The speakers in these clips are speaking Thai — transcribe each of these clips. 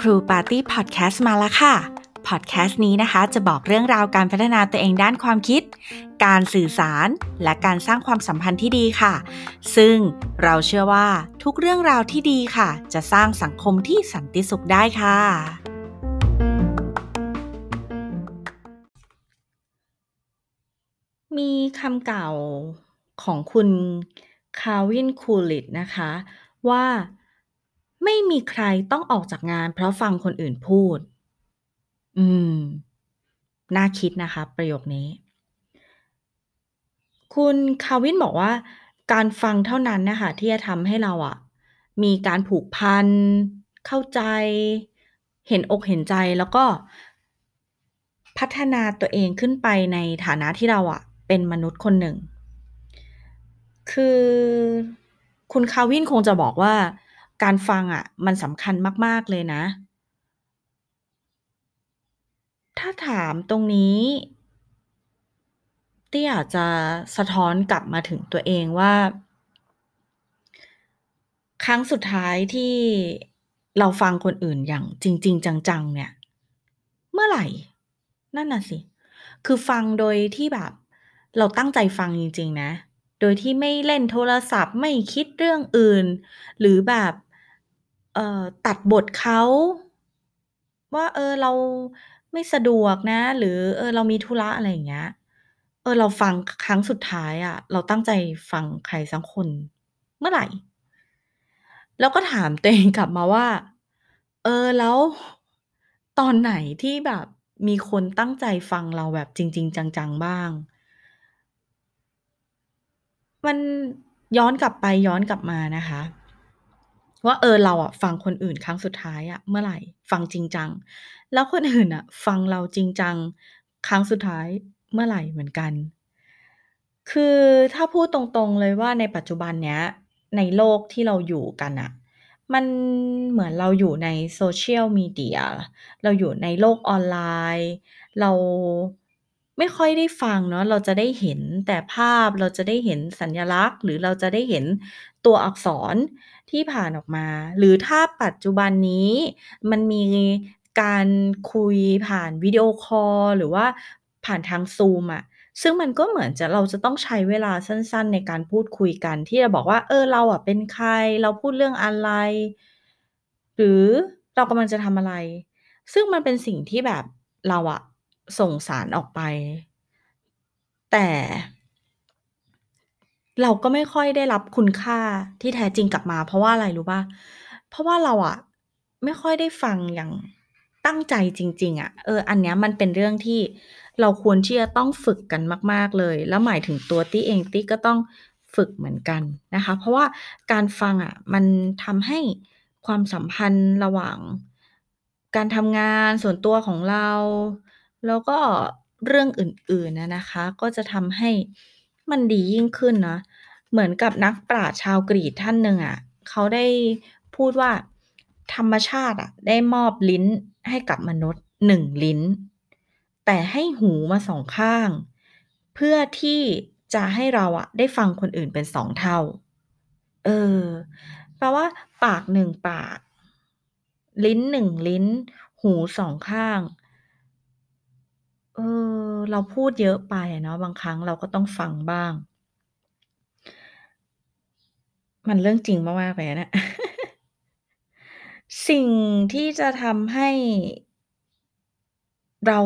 ครูปาร์ตี้พอดแคสต์มาแล้วค่ะ พอดแคสต์นี้นะคะจะบอกเรื่องราวการพัฒนาตัวเองด้านความคิด การสื่อสาร และการสร้างความสัมพันธ์ที่ดีค่ะ ซึ่งเราเชื่อว่าทุกเรื่องราวที่ดีค่ะ จะสร้างสังคมที่สันติสุขได้ค่ะ มีคำกล่าวของคุณ Calvin Coolidge นะคะว่า ไม่มีใครต้องออกจากงานเพราะฟังคนอื่นพูด อืม น่าคิดนะคะ ประโยคนี้ คุณคาวินบอกว่า การฟังเท่านั้นนะคะที่จะทำให้เราอะมีการผูกพัน เข้าใจ เห็นอกเห็นใจแล้วก็พัฒนาตัวเองขึ้นไปในฐานะที่เราอะเป็นมนุษย์คนหนึ่ง คือคุณคาวินคงจะบอกว่า การฟังอะมันสำคัญมาก ๆ เลยนะ ถ้าถามตรงนี้ตี้อาจจะสะท้อนกลับมาถึงตัวเองว่า ครั้งสุดท้ายที่เราฟังคนอื่นอย่างจริง ๆ จัง ๆ เนี่ย เมื่อไหร่ นั่นน่ะสิ คือฟังโดยที่แบบ เราตั้งใจฟังจริง ๆ นะ โดยที่ไม่เล่นโทรศัพท์ไม่คิดเรื่องอื่น หรือแบบตัดบทเขา ว่าเออเราไม่สะดวกนะ หรือเออเรามีธุระอะไรอย่างเงี้ยเออเราฟังคครั้งสุดท้ายอะเราตั้งใจฟังใครสักคนเมื่อไหร่?แล้วก็ถามตัวเองกลับมาว่า เออแล้ว ตอนไหนที่แบบมีคนตั้งใจฟังเราแบบจริง ๆ จัง ๆ บ้าง? มันย้อนกลับไปย้อนกลับมานะคะ ว่า เออ เราอะฟังคนอื่นครั้งสุดท้ายอะเมื่อไหร่ ฟังจริงจัง แล้วคนอื่นน่ะฟังเราจริงจังครั้งสุดท้ายเมื่อไหร่เหมือนกัน คือถ้าพูดตรงๆเลยว่าในปัจจุบันเนี้ย ในโลกที่เราอยู่กันน่ะมันเหมือนเราอยู่ใน Social Media เราอยู่ในโลกออนไลน์ เรา ไม่ค่อยได้ฟังเนาะ เราจะได้เห็นแต่ภาพ เราจะได้เห็นสัญลักษณ์ หรือเราจะได้เห็นตัวอักษรที่ผ่านออกมา หรือถ้าปัจจุบันนี้มันมีการคุยผ่านวิดีโอคอล หรือว่าผ่านทาง Zoom อะซึ่งมันก็เหมือนจะเราจะต้องใช้เวลาสั้นๆ ในการพูดคุยกัน ที่จะบอกว่า เออ เราอะเป็นใคร เราพูดเรื่องอะไร หรือเรากำลังจะทำอะไร ซึ่งมันเป็นสิ่งที่แบบเราอะ ส่งสารออกไป แต่เราก็ไม่ค่อยได้รับคุณค่าที่แท้จริงกลับมา เพราะว่าอะไรรู้เปล่า?เพราะว่าเราอะไม่ค่อยได้ฟังอย่างตั้งใจจริง ๆอะเออ อันเนี้ยมันเป็นเรื่องที่เราควรที่จะต้องฝึกกันมาก ๆเลย แล้วหมายถึงตัวตี้เองตี้ก็ต้องฝึกเหมือนกันนะคะ เพราะว่าการฟังอะมันทำให้ความสัมพันธ์ระหว่าง การทำงานส่วนตัวของเรา แล้วก็เรื่องอื่นๆอะนะคะ ก็จะทำให้มันดียิ่งขึ้นเนาะเหมือนกับนักปราชญ์ชาวกรีกท่านหนึ่งอะเขาได้พูดว่าธรรมชาติอะได้มอบลิ้นให้กับมนุษย์1ลิ้น แต่ให้หูมา2ข้าง เพื่อที่จะให้เราอะได้ฟังคนอื่นเป็น2เท่า เออแปลว่า ปาก1ปาก ลิ้น1ลิ้น หู2ข้าง เออ เราพูดเยอะไปอะเนาะ บางครั้งเราก็ต้องฟังบ้าง มันเรื่องจริงมาก ๆ เลยนะเนี่ย สิ่งที่จะทำให้ เรา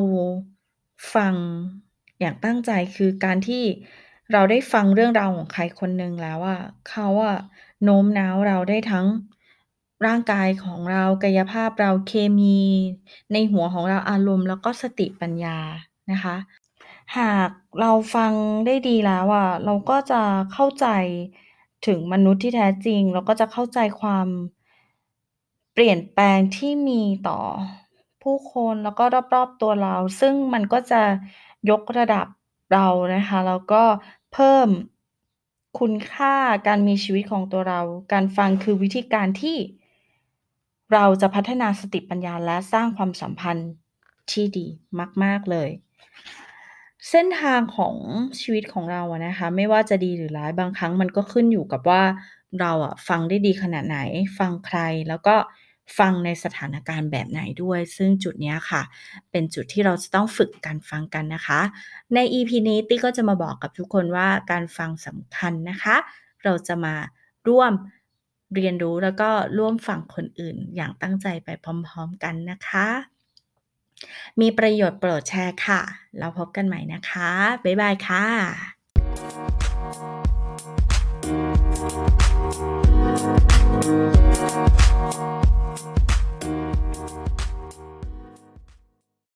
ฟังอย่างตั้งใจ คือการที่เราได้ฟังเรื่องราวของใครคนหนึ่งแล้วอะ เขาอะโน้มน้าวเราได้ทั้งร่างกายของเรา กายภาพเรา เคมีในหัวของเรา อารมณ์ แล้วก็สติปัญญา นะคะ หากเราฟังได้ดีแล้วอะเราก็จะเข้าใจถึงมนุษย์ที่แท้จริงเราก็จะเข้าใจความเปลี่ยนแปลงที่มีต่อผู้คนแล้วก็รอบ ๆ ตัวเรา ซึ่งมันก็จะยกระดับเรานะคะ แล้วก็เพิ่มคุณค่าการมีชีวิตของตัวเรา การฟังคือวิธีการที่เราจะพัฒนาสติปัญญาและสร้างความสัมพันธ์ที่ดีมาก ๆ เลย เส้นทางของชีวิตของเราอะนะคะ ไม่ว่าจะดีหรือร้ายบางครั้งมันก็ขึ้นอยู่กับว่า เราอะฟังได้ดีขนาดไหน ฟังใคร แล้วก็ฟังในสถานการณ์แบบไหนด้วย ซึ่งจุดเนี้ยค่ะ เป็นจุดที่เราจะต้องฝึกการฟังกันนะคะ ใน EP นี้ตี้ก็จะมาบอกกับทุกคนว่าการฟังสำคัญนะคะ เราจะมาร่วมเรียนรู้แล้วก็ร่วมฟังคนอื่นอย่างตั้งใจไปพร้อม ๆ กันนะคะ มีประโยชน์โปรดแชร์ค่ะ เราพบกันใหม่นะคะ บ๊ายบายค่ะ